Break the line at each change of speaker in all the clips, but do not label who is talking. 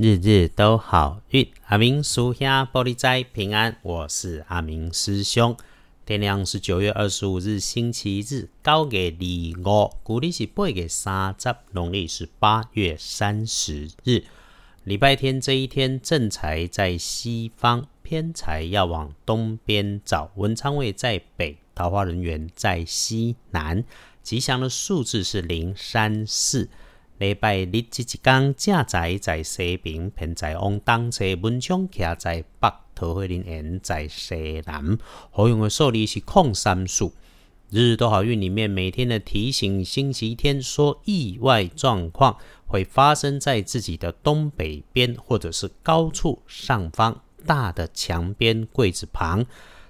日日都好运。阿明属下玻璃斋平安，我是阿明师兄。天亮是九月二十五日，星期日，高给李五，古历是八月三十，农历是八月三十日，礼拜天这一天，正财在西方，偏财要往东边找，文昌位在北，桃花人员在西南，吉祥的数字是零三四。礼拜日这一天，正财在西边，偏财往东侧，文昌徛在北，桃花林缘在西南。好用的数字是空三数。日日都好运里面，每天的提醒，星期天说意外状况会发生在自己的东北边，或者是高处上方大的墙边柜子旁。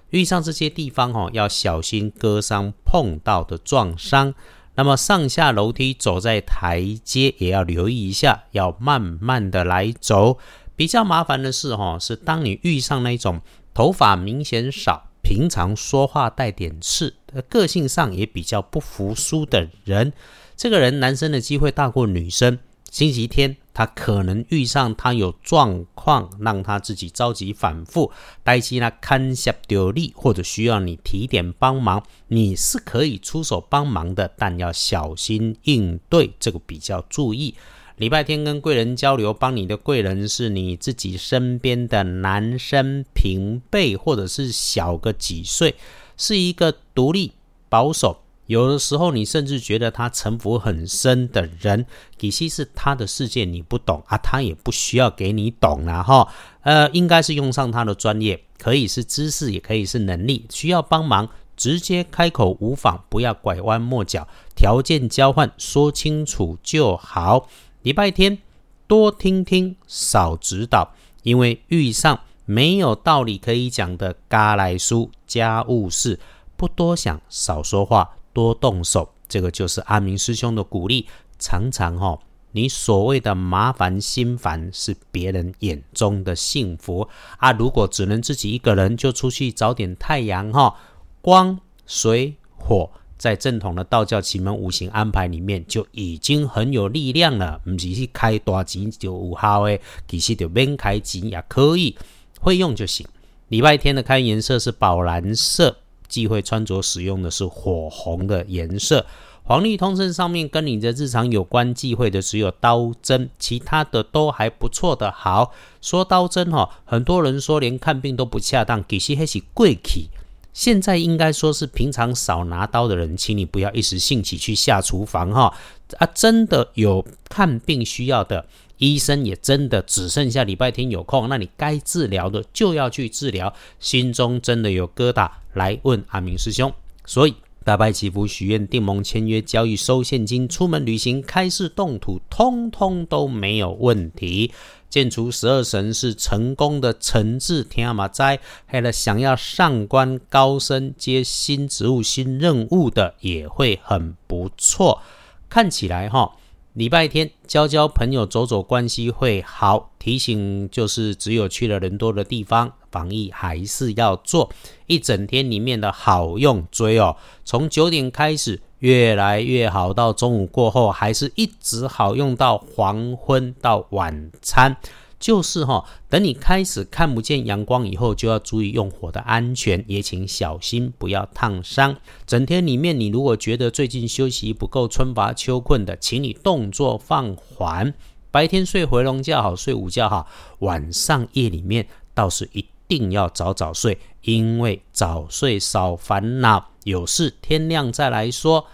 遇上这些地方哦，要小心割伤、碰到的撞伤。那么上下楼梯走在台阶也要留意一下，要慢慢的来走。比较麻烦的是哈，是当你遇上那种头发明显少、平常说话带点刺、个性上也比较不服输的人，这个人男生的机会大过女生。星期天。他可能遇上他有状况，让他自己着急反复，担心他看下丢力，或者需要你提点帮忙，你是可以出手帮忙的，但要小心应对，这个比较注意。礼拜天跟贵人交流，帮你的贵人是你自己身边的男生平辈，或者是小个几岁，是一个独立保守。有的时候，你甚至觉得他城府很深的人，其实是他的世界你不懂啊，他也不需要给你懂了哈。呃，应该是用上他的专业，可以是知识，也可以是能力，需要帮忙，直接开口无妨，不要拐弯抹角，条件交换说清楚就好。礼拜天多听听，少指导，因为遇上没有道理可以讲的嘎来书家务事，不多想，少说话。多动手，这个就是阿明师兄的鼓励。常常哈，你所谓的麻烦心烦，是别人眼中的幸福啊。如果只能自己一个人，就出去找点太阳哈。光、水、火，在正统的道教奇门五行安排里面，就已经很有力量了。唔是去开大钱就有效诶，其实就免开钱也可以，会用就行。礼拜天的开颜色是宝蓝色。忌讳穿着使用的是火红的颜色。黄历通胜上面跟你的日常有关忌讳的只有刀针，其他的都还不错的。好说刀针哈，很多人说连看病都不恰当，其实还是贵气。现在应该说是平常少拿刀的人，请你不要一时兴起去下厨房哈。啊，真的有看病需要的。医生也真的只剩下礼拜天有空，那你该治疗的就要去治疗。心中真的有疙瘩，来问阿明师兄。所以大拜祈福、许愿、订盟、签约、交易、收现金、出门旅行、开市动土，通通都没有问题。建除十二神是成功的惩治，天阿玛斋，还有想要上官高升、接新职务、新任务的，也会很不错。看起来哈。礼拜天交交朋友，走走关系会好。提醒就是，只有去了人多的地方，防疫还是要做。一整天里面的好用追哦，从九点开始越来越好，到中午过后还是一直好用到黄昏到晚餐。就是哈，等你开始看不见阳光以后，就要注意用火的安全，也请小心不要烫伤。整天里面，你如果觉得最近休息不够，春乏秋困的，请你动作放缓。白天睡回笼觉好，睡午觉好，晚上夜里面倒是一定要早早睡，因为早睡少烦恼，有事天亮再来说。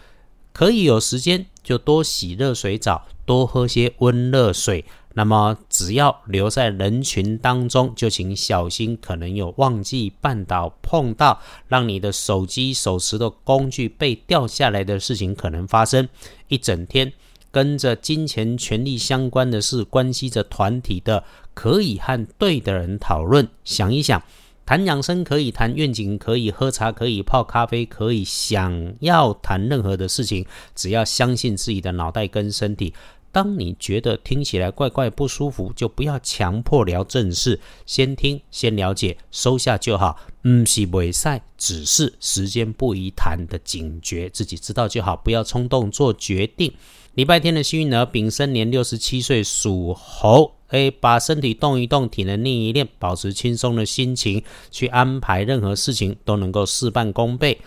可以有时间就多洗热水澡，多喝些温热水。那么，只要留在人群当中，就请小心，可能有忘记绊倒、碰到，让你的手机、手持的工具被掉下来的事情可能发生。一整天跟着金钱、权力相关的事，关系着团体的，可以和对的人讨论。想一想，谈养生可以，谈愿景可以，喝茶可以，泡咖啡可以。想要谈任何的事情，只要相信自己的脑袋跟身体。当你觉得听起来怪怪不舒服，就不要强迫聊正事，先听先了解，收下就好。嗯，是未赛，只是时间不宜谈的警觉，自己知道就好，不要冲动做决定。礼拜天的幸运儿，丙申年六十七岁属猴，诶，把身体动一动，体能练一练，保持轻松的心情去安排任何事情，都能够事半功倍。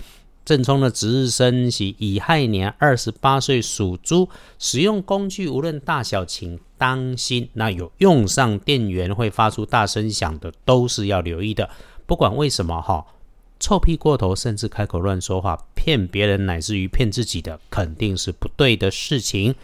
正冲的值日生是乙亥年二十八岁属猪，使用工具无论大小，请当心。那有用上电源会发出大声响的，都是要留意的。不管为什么哈，臭屁过头，甚至开口乱说话，骗别人乃至于骗自己的，肯定是不对的事情。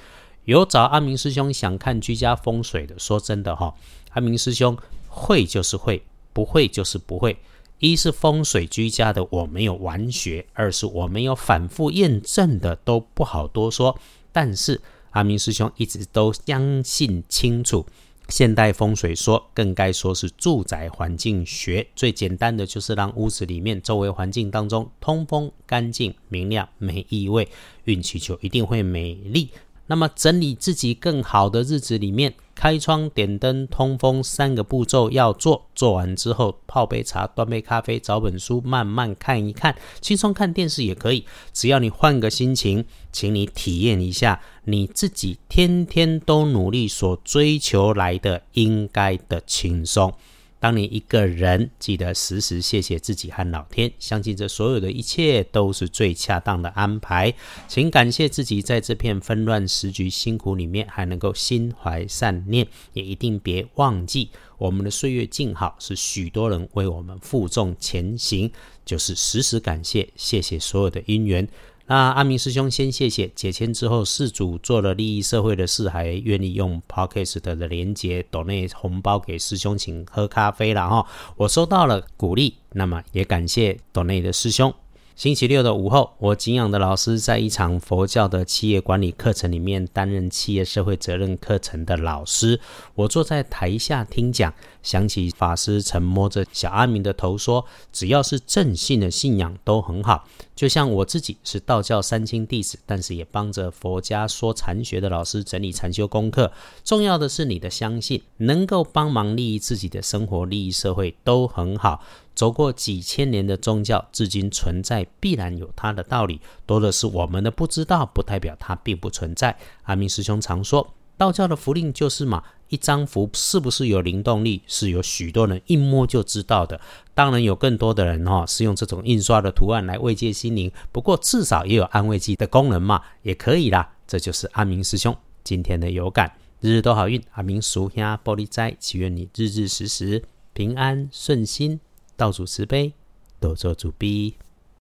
有找阿明师兄想看居家风水的，说真的哈，阿明师兄会就是会，不会就是不会。一是风水居家的我没有玩学，二是我没有反复验证的都不好多说。但是阿明师兄一直都相信清楚，现代风水说更该说是住宅环境学。最简单的就是让屋子里面周围环境当中通风、干净、明亮、没异味，运气就一定会美丽。那么整理自己更好的日子里面，开窗、点灯、通风三个步骤要做。做完之后，泡杯茶、端杯咖啡、找本书慢慢看一看，轻松看电视也可以。只要你换个心情，请你体验一下你自己天天都努力所追求来的应该的轻松。当你一个人记得时时谢谢自己和老天，相信这所有的一切都是最恰当的安排。请感谢自己在这片纷乱时局辛苦里面还能够心怀善念，也一定别忘记我们的岁月静好是许多人为我们负重前行，就是时时感谢，谢谢所有的因缘。那阿明师兄先谢谢解签之后，事主做了利益社会的事，还愿意用 Podcast 的连接抖内红包给师兄请喝咖啡了哈，我收到了鼓励，那么也感谢抖内的师兄。星期六的午后，我敬仰的老师在一场佛教的企业管理课程里面担任企业社会责任课程的老师。我坐在台下听讲，想起法师曾摸着小阿明的头说：“只要是正信的信仰都很好。”就像我自己是道教三清弟子，但是也帮着佛家说禅学的老师整理禅修功课。重要的是你的相信，能够帮忙利益自己的生活、利益社会都很好。走过几千年的宗教，至今存在，必然有它的道理。多的是我们的不知道，不代表它并不存在。阿明师兄常说，道教的符令就是嘛，一张符是不是有灵动力，是有许多人一摸就知道的。当然有更多的人哈，是用这种印刷的图案来慰藉心灵，不过至少也有安慰剂的功能嘛，也可以啦。这就是阿明师兄今天的有感，日日都好运。阿明叔兄玻璃斋，祈愿你日日时时平安顺心。道主慈悲，多做主逼。